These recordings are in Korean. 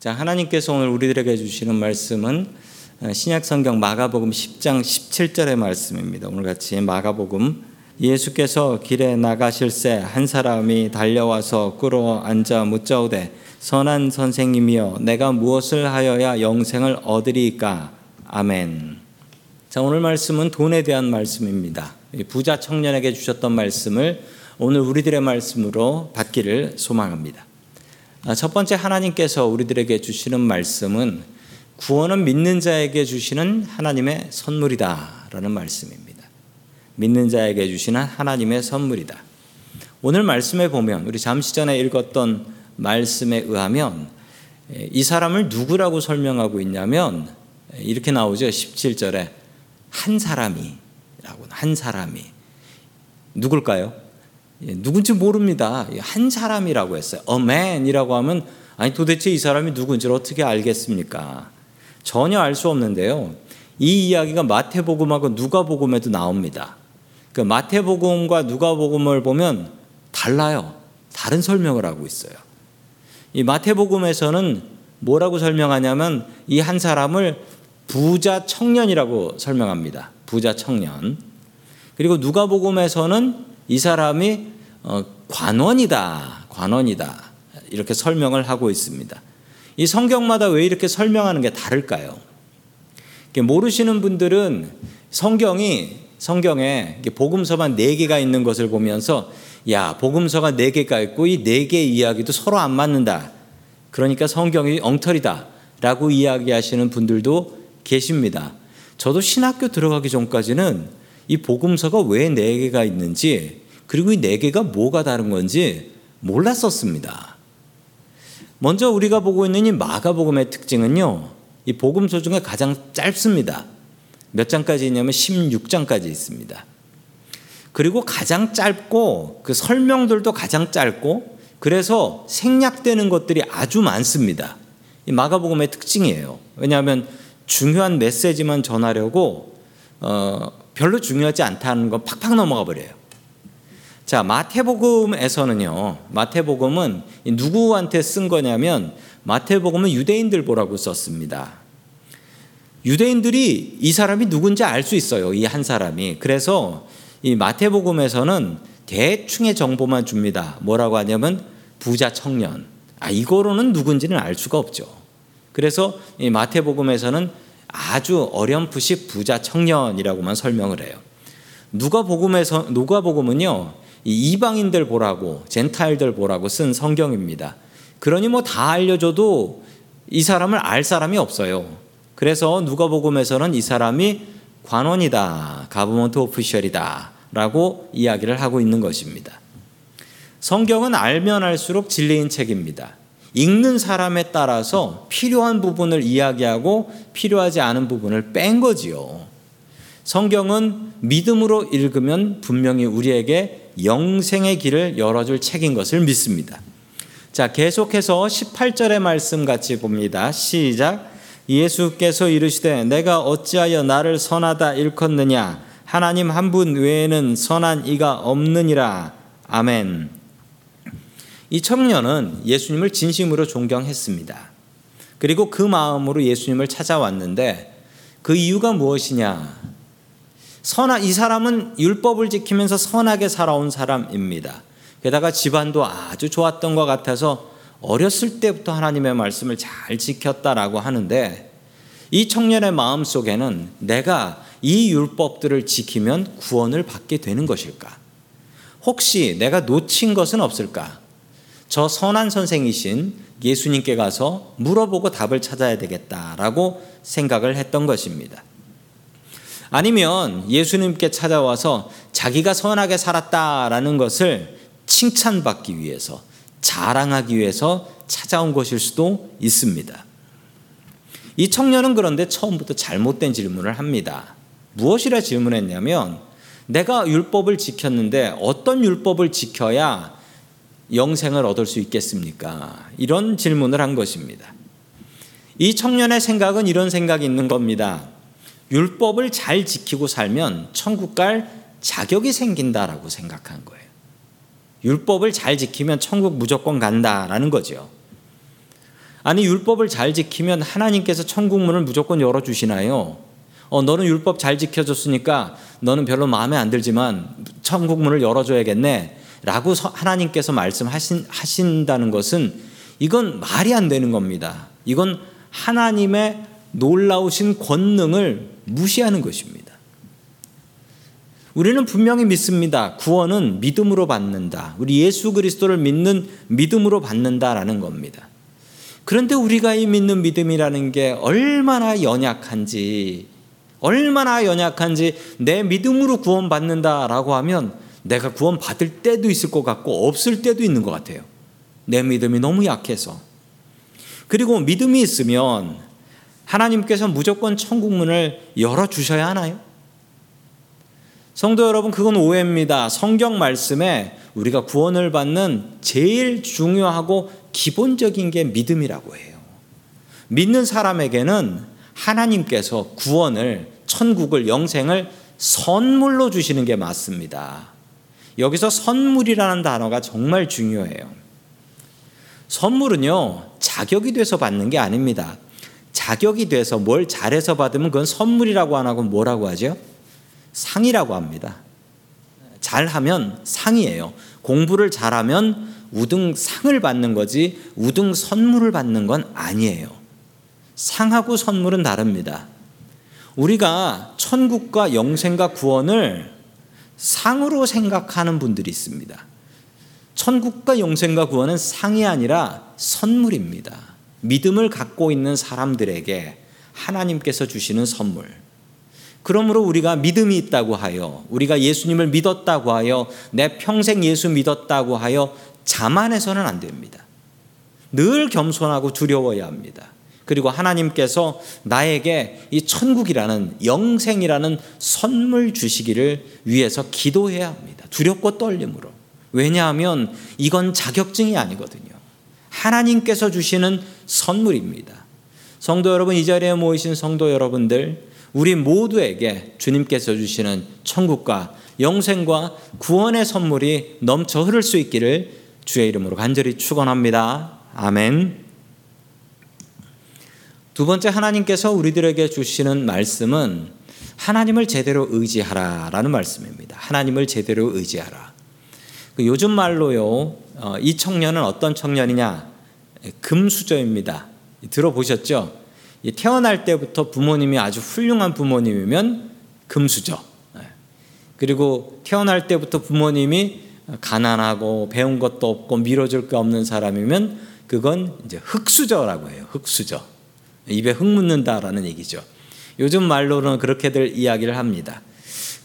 자, 하나님께서 오늘 우리들에게 주시는 말씀은 신약 성경 마가복음 10장 17절의 말씀입니다. 오늘 같이 마가복음 예수께서 길에 나가실새 한 사람이 달려와서 꿇어 앉아 묻자오되 선한 선생님이여 내가 무엇을 하여야 영생을 얻으리까 아멘. 자 오늘 말씀은 돈에 대한 말씀입니다. 부자 청년에게 주셨던 말씀을 오늘 우리들의 말씀으로 받기를 소망합니다. 아, 첫 번째 하나님께서 우리들에게 주시는 말씀은 구원은 믿는 자에게 주시는 하나님의 선물이다라는 말씀입니다. 믿는 자에게 주시는 하나님의 선물이다. 오늘 말씀에 보면 우리 잠시 전에 읽었던 말씀에 의하면 이 사람을 누구라고 설명하고 있냐면 이렇게 나오죠. 17절에 한 사람이라고 한 사람이 누굴까요? 예, 누군지 모릅니다. 한 사람이라고 했어요. A man이라고 하면 아니 도대체 이 사람이 누군지를 어떻게 알겠습니까? 전혀 알 수 없는데요. 이 이야기가 마태복음하고 누가복음에도 나옵니다. 그 마태복음과 누가복음을 보면 달라요. 다른 설명을 하고 있어요. 이 마태복음에서는 뭐라고 설명하냐면 이 한 사람을 부자 청년이라고 설명합니다. 부자 청년. 그리고 누가복음에서는 이 사람이 어, 관원이다, 관원이다 이렇게 설명을 하고 있습니다. 이 성경마다 왜 이렇게 설명하는 게 다를까요? 모르시는 분들은 성경이 성경에 복음서만 네 개가 있는 것을 보면서 야 복음서가 네 개가 있고 이네개 이야기도 서로 안 맞는다. 그러니까 성경이 엉터리다 라고 이야기하시는 분들도 계십니다. 저도 신학교 들어가기 전까지는 이 복음서가 왜 네 개가 있는지 그리고 이 네 개가 뭐가 다른 건지 몰랐었습니다. 먼저 우리가 보고 있는 이 마가복음의 특징은요. 이 복음서 중에 가장 짧습니다. 몇 장까지 있냐면 16장까지 있습니다. 그리고 가장 짧고 그 설명들도 가장 짧고 그래서 생략되는 것들이 아주 많습니다. 이 마가복음의 특징이에요. 왜냐하면 중요한 메시지만 전하려고 어, 별로 중요하지 않다는 건 팍팍 넘어가 버려요. 자, 마태복음에서는요. 마태복음은 누구한테 쓴 거냐면 마태복음은 유대인들 보라고 썼습니다. 유대인들이 이 사람이 누군지 알 수 있어요. 이 한 사람이. 그래서 이 마태복음에서는 대충의 정보만 줍니다. 뭐라고 하냐면 부자 청년. 아, 이거로는 누군지는 알 수가 없죠. 그래서 이 마태복음에서는 아주 어렴풋이 부자 청년이라고만 설명을 해요. 누가복음에서 누가복음은요 이방인들 보라고 젠타일들 보라고 쓴 성경입니다. 그러니 뭐 다 알려줘도 이 사람을 알 사람이 없어요. 그래서 누가복음에서는 이 사람이 관원이다, 가브먼트 오피셜이다라고 이야기를 하고 있는 것입니다. 성경은 알면 알수록 진리인 책입니다. 읽는 사람에 따라서 필요한 부분을 이야기하고 필요하지 않은 부분을 뺀 거지요. 성경은 믿음으로 읽으면 분명히 우리에게 영생의 길을 열어줄 책인 것을 믿습니다. 자, 계속해서 18절의 말씀 같이 봅니다. 시작. 예수께서 이르시되 내가 어찌하여 나를 선하다 일컫느냐 하나님 한 분 외에는 선한 이가 없느니라. 아멘. 이 청년은 예수님을 진심으로 존경했습니다. 그리고 그 마음으로 예수님을 찾아왔는데 그 이유가 무엇이냐? 선한 이 사람은 율법을 지키면서 선하게 살아온 사람입니다. 게다가 집안도 아주 좋았던 것 같아서 어렸을 때부터 하나님의 말씀을 잘 지켰다라고 하는데 이 청년의 마음 속에는 내가 이 율법들을 지키면 구원을 받게 되는 것일까? 혹시 내가 놓친 것은 없을까? 저 선한 선생이신 예수님께 가서 물어보고 답을 찾아야 되겠다라고 생각을 했던 것입니다. 아니면 예수님께 찾아와서 자기가 선하게 살았다라는 것을 칭찬받기 위해서 자랑하기 위해서 찾아온 것일 수도 있습니다. 이 청년은 그런데 처음부터 잘못된 질문을 합니다. 무엇이라 질문했냐면 내가 율법을 지켰는데 어떤 율법을 지켜야 영생을 얻을 수 있겠습니까? 이런 질문을 한 것입니다. 이 청년의 생각은 이런 생각이 있는 겁니다. 율법을 잘 지키고 살면 천국 갈 자격이 생긴다라고 생각한 거예요. 율법을 잘 지키면 천국 무조건 간다라는 거죠. 아니 율법을 잘 지키면 하나님께서 천국 문을 무조건 열어 주시나요? 어 너는 율법 잘 지켜줬으니까 너는 별로 마음에 안 들지만 천국 문을 열어 줘야겠네. 라고 하나님께서 말씀하신다는 것은 이건 말이 안 되는 겁니다. 이건 하나님의 놀라우신 권능을 무시하는 것입니다. 우리는 분명히 믿습니다. 구원은 믿음으로 받는다. 우리 예수 그리스도를 믿는 믿음으로 받는다라는 겁니다. 그런데 우리가 이 믿는 믿음이라는 게 얼마나 연약한지, 얼마나 연약한지 내 믿음으로 구원받는다라고 하면 내가 구원받을 때도 있을 것 같고 없을 때도 있는 것 같아요. 내 믿음이 너무 약해서. 그리고 믿음이 있으면 하나님께서 무조건 천국 문을 열어주셔야 하나요? 성도 여러분, 그건 오해입니다. 성경 말씀에 우리가 구원을 받는 제일 중요하고 기본적인 게 믿음이라고 해요. 믿는 사람에게는 하나님께서 구원을, 천국을, 영생을 선물로 주시는 게 맞습니다. 여기서 선물이라는 단어가 정말 중요해요. 선물은요, 자격이 돼서 받는 게 아닙니다. 자격이 돼서 뭘 잘해서 받으면 그건 선물이라고 안 하고 뭐라고 하죠? 상이라고 합니다. 잘하면 상이에요. 공부를 잘하면 우등 상을 받는 거지 우등 선물을 받는 건 아니에요. 상하고 선물은 다릅니다. 우리가 천국과 영생과 구원을 상으로 생각하는 분들이 있습니다. 천국과 영생과 구원은 상이 아니라 선물입니다. 믿음을 갖고 있는 사람들에게 하나님께서 주시는 선물. 그러므로 우리가 믿음이 있다고 하여, 우리가 예수님을 믿었다고 하여, 내 평생 예수 믿었다고 하여 자만해서는 안 됩니다. 늘 겸손하고 두려워야 합니다. 그리고 하나님께서 나에게 이 천국이라는 영생이라는 선물 주시기를 위해서 기도해야 합니다. 두렵고 떨림으로. 왜냐하면 이건 자격증이 아니거든요. 하나님께서 주시는 선물입니다. 성도 여러분, 이 자리에 모이신 성도 여러분들, 우리 모두에게 주님께서 주시는 천국과 영생과 구원의 선물이 넘쳐 흐를 수 있기를 주의 이름으로 간절히 축원합니다. 아멘. 두 번째 하나님께서 우리들에게 주시는 말씀은 하나님을 제대로 의지하라라는 말씀입니다. 하나님을 제대로 의지하라. 그 요즘 말로요, 어, 이 청년은 어떤 청년이냐? 금수저입니다. 들어보셨죠? 태어날 때부터 부모님이 아주 훌륭한 부모님이면 금수저. 네. 그리고 태어날 때부터 부모님이 가난하고 배운 것도 없고 밀어줄 게 없는 사람이면 그건 이제 흙수저라고 해요. 흙수저. 입에 흙 묻는다라는 얘기죠. 요즘 말로는 그렇게들 이야기를 합니다.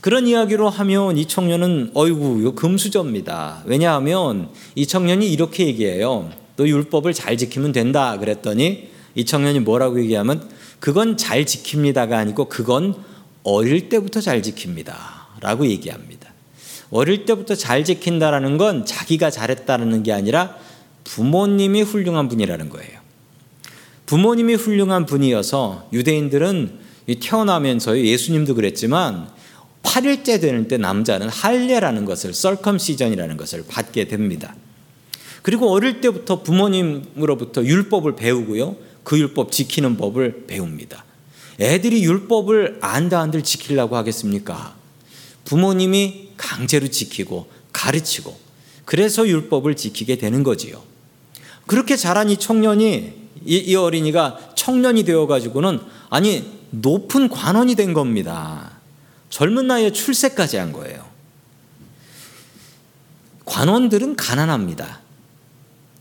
그런 이야기로 하면 이 청년은 어이구 금수저입니다. 왜냐하면 이 청년이 이렇게 얘기해요. 너 율법을 잘 지키면 된다 그랬더니 이 청년이 뭐라고 얘기하면 그건 잘 지킵니다가 아니고 그건 어릴 때부터 잘 지킵니다라고 얘기합니다. 어릴 때부터 잘 지킨다라는 건 자기가 잘했다는 게 아니라 부모님이 훌륭한 분이라는 거예요. 부모님이 훌륭한 분이어서 유대인들은 태어나면서 예수님도 그랬지만 8일째 되는 때 남자는 할례라는 것을 썰컴시전이라는 것을 받게 됩니다. 그리고 어릴 때부터 부모님으로부터 율법을 배우고요. 그 율법 지키는 법을 배웁니다. 애들이 율법을 안다 한들 지키려고 하겠습니까? 부모님이 강제로 지키고 가르치고 그래서 율법을 지키게 되는 거지요. 그렇게 자란 이 청년이 이, 이 어린이가 청년이 되어 가지고는 아니 높은 관원이 된 겁니다. 젊은 나이에 출세까지 한 거예요. 관원들은 가난합니다.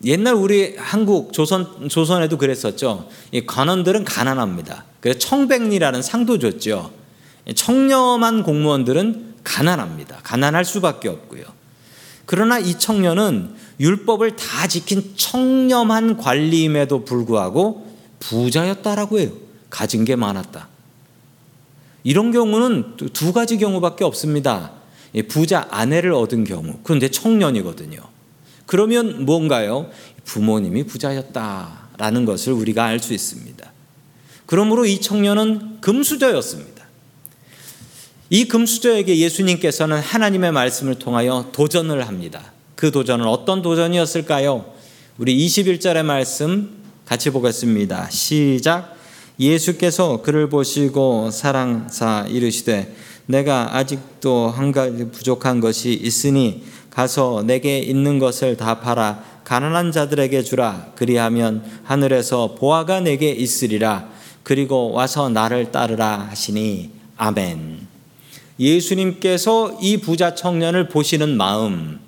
옛날 우리 한국 조선 조선에도 그랬었죠. 이 관원들은 가난합니다. 그래서 청백리라는 상도 줬죠. 청렴한 공무원들은 가난합니다. 가난할 수밖에 없고요. 그러나 이 청년은 율법을 다 지킨 청렴한 관리임에도 불구하고 부자였다라고 해요. 가진 게 많았다. 이런 경우는 두 가지 경우밖에 없습니다. 부자 아내를 얻은 경우. 그런데 청년이거든요. 그러면 뭔가요? 부모님이 부자였다라는 것을 우리가 알 수 있습니다. 그러므로 이 청년은 금수저였습니다. 이 금수저에게 예수님께서는 하나님의 말씀을 통하여 도전을 합니다. 그 도전은 어떤 도전이었을까요? 우리 21절의 말씀 같이 보겠습니다. 시작. 예수께서 그를 보시고 사랑사 이르시되 내가 아직도 한 가지 부족한 것이 있으니 가서 내게 있는 것을 다 팔아 가난한 자들에게 주라 그리하면 하늘에서 보아가 내게 있으리라 그리고 와서 나를 따르라 하시니 아멘. 예수님께서 이 부자 청년을 보시는 마음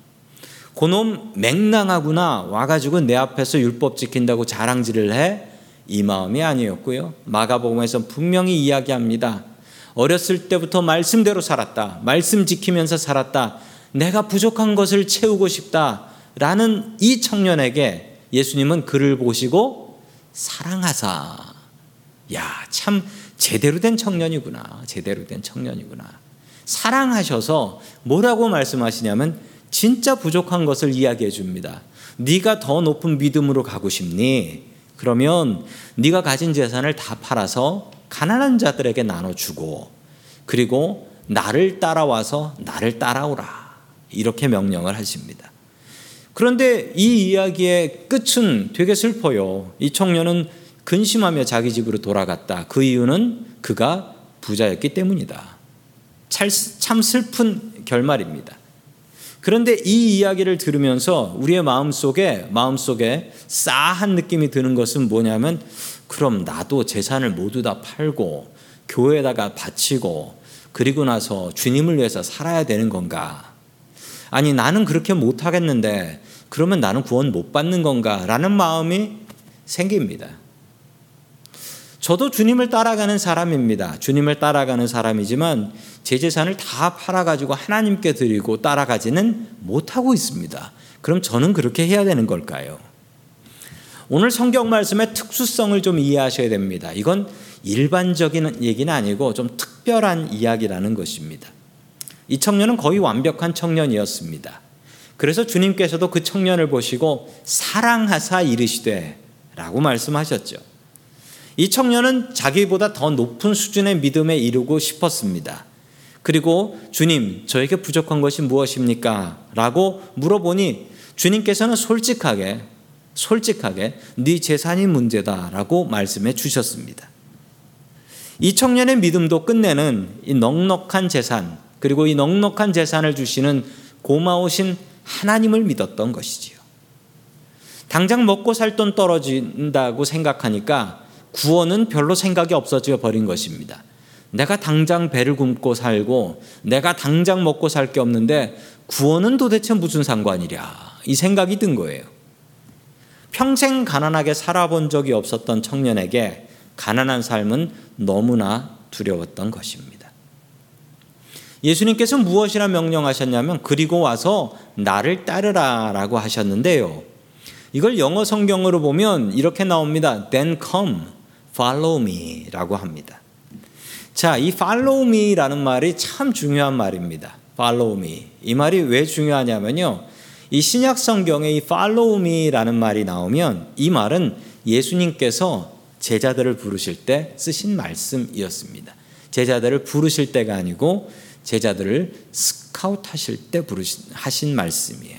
그놈 맹랑하구나 와가지고 내 앞에서 율법 지킨다고 자랑질을 해? 이 마음이 아니었고요. 마가복음에서 분명히 이야기합니다. 어렸을 때부터 말씀대로 살았다. 말씀 지키면서 살았다. 내가 부족한 것을 채우고 싶다. 라는 이 청년에게 예수님은 그를 보시고 사랑하사. 야, 참 제대로 된 청년이구나. 제대로 된 청년이구나. 사랑하셔서 뭐라고 말씀하시냐면 진짜 부족한 것을 이야기해 줍니다. 네가 더 높은 믿음으로 가고 싶니? 그러면 네가 가진 재산을 다 팔아서 가난한 자들에게 나눠주고 그리고 나를 따라와서 나를 따라오라. 이렇게 명령을 하십니다. 그런데 이 이야기의 끝은 되게 슬퍼요. 이 청년은 근심하며 자기 집으로 돌아갔다. 그 이유는 그가 부자였기 때문이다. 참 슬픈 결말입니다. 그런데 이 이야기를 들으면서 우리의 마음속에 마음속에 싸한 느낌이 드는 것은 뭐냐면 그럼 나도 재산을 모두 다 팔고 교회에다가 바치고 그리고 나서 주님을 위해서 살아야 되는 건가? 아니 나는 그렇게 못 하겠는데 그러면 나는 구원 못 받는 건가라는 마음이 생깁니다. 저도 주님을 따라가는 사람입니다. 주님을 따라가는 사람이지만 제 재산을 다 팔아가지고 하나님께 드리고 따라가지는 못하고 있습니다. 그럼 저는 그렇게 해야 되는 걸까요? 오늘 성경 말씀의 특수성을 좀 이해하셔야 됩니다. 이건 일반적인 얘기는 아니고 좀 특별한 이야기라는 것입니다. 이 청년은 거의 완벽한 청년이었습니다. 그래서 주님께서도 그 청년을 보시고 사랑하사 이르시되 라고 말씀하셨죠. 이 청년은 자기보다 더 높은 수준의 믿음에 이르고 싶었습니다. 그리고 주님, 저에게 부족한 것이 무엇입니까? 라고 물어보니 주님께서는 솔직하게, 솔직하게 네 재산이 문제다라고 말씀해 주셨습니다. 이 청년의 믿음도 끝내는 이 넉넉한 재산, 그리고 이 넉넉한 재산을 주시는 고마우신 하나님을 믿었던 것이지요. 당장 먹고 살 돈 떨어진다고 생각하니까 구원은 별로 생각이 없어져 버린 것입니다. 내가 당장 배를 굶고 살고 내가 당장 먹고 살 게 없는데 구원은 도대체 무슨 상관이랴 이 생각이 든 거예요. 평생 가난하게 살아본 적이 없었던 청년에게 가난한 삶은 너무나 두려웠던 것입니다. 예수님께서 무엇이라 명령하셨냐면 그리고 와서 나를 따르라 라고 하셨는데요. 이걸 영어 성경으로 보면 이렇게 나옵니다. Then come, follow me 라고 합니다. 자, 이 follow me라는 말이 참 중요한 말입니다. follow me. 이 말이 왜 중요하냐면요. 이 신약 성경에 이 follow me라는 말이 나오면 이 말은 예수님께서 제자들을 부르실 때 쓰신 말씀이었습니다. 제자들을 부르실 때가 아니고 제자들을 스카우트 하실 때 부르신 하신 말씀이에요.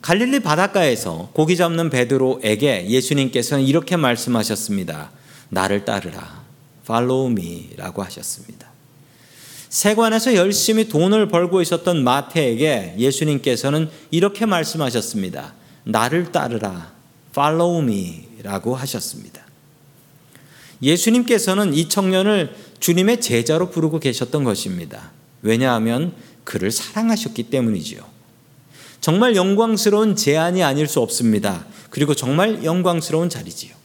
갈릴리 바닷가에서 고기 잡는 베드로에게 예수님께서는 이렇게 말씀하셨습니다. 나를 따르라. follow me라고 하셨습니다. 세관에서 열심히 돈을 벌고 있었던 마태에게 예수님께서는 이렇게 말씀하셨습니다. 나를 따르라. follow me라고 하셨습니다. 예수님께서는 이 청년을 주님의 제자로 부르고 계셨던 것입니다. 왜냐하면 그를 사랑하셨기 때문이지요. 정말 영광스러운 제안이 아닐 수 없습니다. 그리고 정말 영광스러운 자리지요.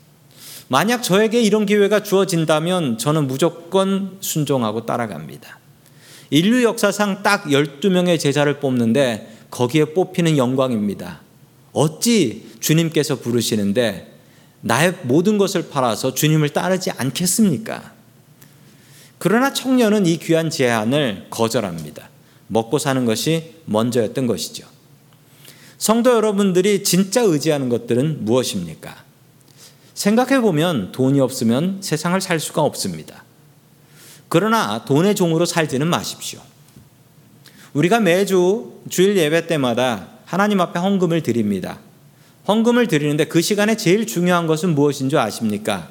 만약 저에게 이런 기회가 주어진다면 저는 무조건 순종하고 따라갑니다. 인류 역사상 딱 12명의 제자를 뽑는데 거기에 뽑히는 영광입니다. 어찌 주님께서 부르시는데 나의 모든 것을 팔아서 주님을 따르지 않겠습니까? 그러나 청년은 이 귀한 제안을 거절합니다. 먹고 사는 것이 먼저였던 것이죠. 성도 여러분들이 진짜 의지하는 것들은 무엇입니까? 생각해 보면 돈이 없으면 세상을 살 수가 없습니다. 그러나 돈의 종으로 살지는 마십시오. 우리가 매주 주일 예배 때마다 하나님 앞에 헌금을 드립니다. 헌금을 드리는데 그 시간에 제일 중요한 것은 무엇인 줄 아십니까?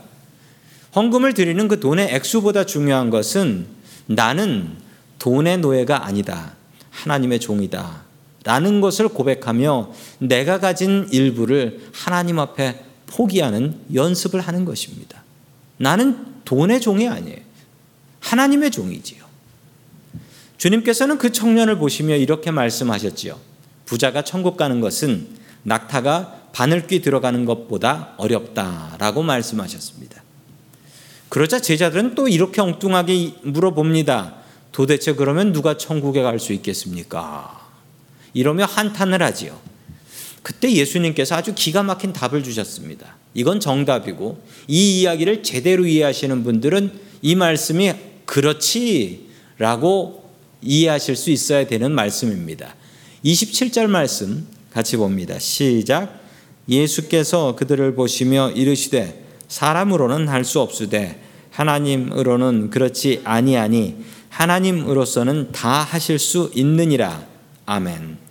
헌금을 드리는 그 돈의 액수보다 중요한 것은 나는 돈의 노예가 아니다. 하나님의 종이다. 라는 것을 고백하며 내가 가진 일부를 하나님 앞에 포기하는 연습을 하는 것입니다. 나는 돈의 종이 아니에요. 하나님의 종이지요. 주님께서는 그 청년을 보시며 이렇게 말씀하셨지요. 부자가 천국 가는 것은 낙타가 바늘귀 들어가는 것보다 어렵다라고 말씀하셨습니다. 그러자 제자들은 또 이렇게 엉뚱하게 물어봅니다. 도대체 그러면 누가 천국에 갈 수 있겠습니까? 이러며 한탄을 하지요. 그때 예수님께서 아주 기가 막힌 답을 주셨습니다. 이건 정답이고 이 이야기를 제대로 이해하시는 분들은 이 말씀이 그렇지라고 이해하실 수 있어야 되는 말씀입니다. 27절 말씀 같이 봅니다. 시작. 예수께서 그들을 보시며 이르시되 사람으로는 할 수 없으되 하나님으로는 그렇지 아니하니 하나님으로서는 다 하실 수 있느니라. 아멘.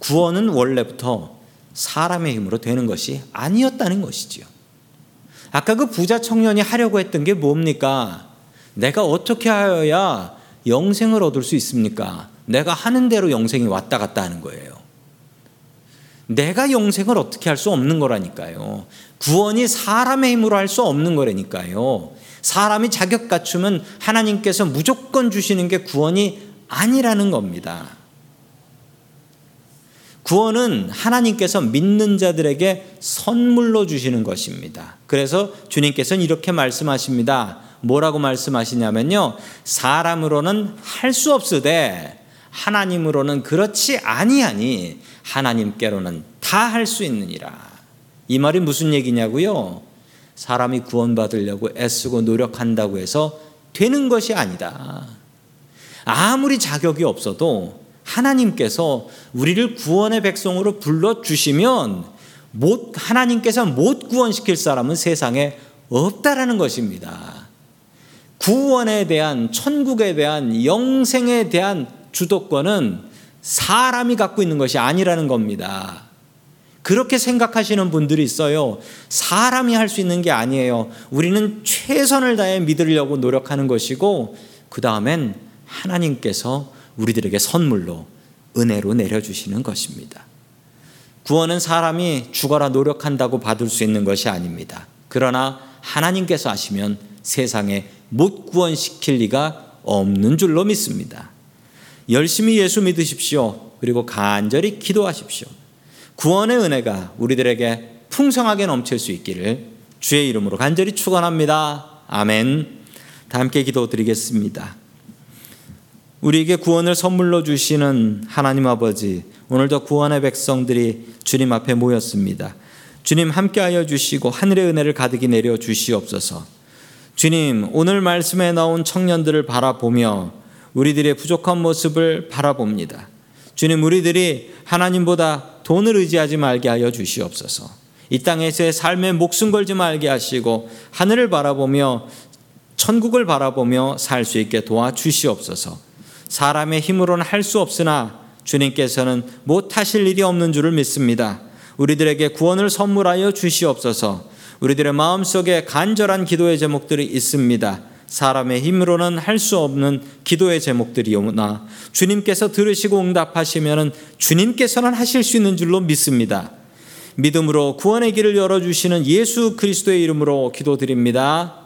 구원은 원래부터 사람의 힘으로 되는 것이 아니었다는 것이지요. 아까 그 부자 청년이 하려고 했던 게 뭡니까? 내가 어떻게 하여야 영생을 얻을 수 있습니까? 내가 하는 대로 영생이 왔다 갔다 하는 거예요. 내가 영생을 어떻게 할 수 없는 거라니까요. 구원이 사람의 힘으로 할 수 없는 거라니까요. 사람이 자격 갖추면 하나님께서 무조건 주시는 게 구원이 아니라는 겁니다. 구원은 하나님께서 믿는 자들에게 선물로 주시는 것입니다. 그래서 주님께서는 이렇게 말씀하십니다. 뭐라고 말씀하시냐면요. 사람으로는 할 수 없으되 하나님으로는 그렇지 아니하니 하나님께로는 다 할 수 있느니라. 이 말이 무슨 얘기냐고요? 사람이 구원받으려고 애쓰고 노력한다고 해서 되는 것이 아니다. 아무리 자격이 없어도 하나님께서 우리를 구원의 백성으로 불러 주시면 못 하나님께서 못 구원시킬 사람은 세상에 없다라는 것입니다. 구원에 대한 천국에 대한 영생에 대한 주도권은 사람이 갖고 있는 것이 아니라는 겁니다. 그렇게 생각하시는 분들이 있어요. 사람이 할 수 있는 게 아니에요. 우리는 최선을 다해 믿으려고 노력하는 것이고, 그 다음엔 하나님께서 우리들에게 선물로 은혜로 내려주시는 것입니다. 구원은 사람이 죽어라 노력한다고 받을 수 있는 것이 아닙니다. 그러나 하나님께서 하시면 세상에 못 구원시킬 리가 없는 줄로 믿습니다. 열심히 예수 믿으십시오. 그리고 간절히 기도하십시오. 구원의 은혜가 우리들에게 풍성하게 넘칠 수 있기를 주의 이름으로 간절히 축원합니다. 아멘. 다 함께 기도드리겠습니다. 우리에게 구원을 선물로 주시는 하나님 아버지, 오늘도 구원의 백성들이 주님 앞에 모였습니다. 주님 함께하여 주시고 하늘의 은혜를 가득히 내려 주시옵소서. 주님, 오늘 말씀에 나온 청년들을 바라보며 우리들의 부족한 모습을 바라봅니다. 주님, 우리들이 하나님보다 돈을 의지하지 말게 하여 주시옵소서. 이 땅에서의 삶에 목숨 걸지 말게 하시고 하늘을 바라보며 천국을 바라보며 살 수 있게 도와주시옵소서. 사람의 힘으로는 할 수 없으나 주님께서는 못하실 일이 없는 줄을 믿습니다. 우리들에게 구원을 선물하여 주시옵소서. 우리들의 마음속에 간절한 기도의 제목들이 있습니다. 사람의 힘으로는 할 수 없는 기도의 제목들이오나 주님께서 들으시고 응답하시면 주님께서는 하실 수 있는 줄로 믿습니다. 믿음으로 구원의 길을 열어 주시는 예수 그리스도의 이름으로 기도드립니다.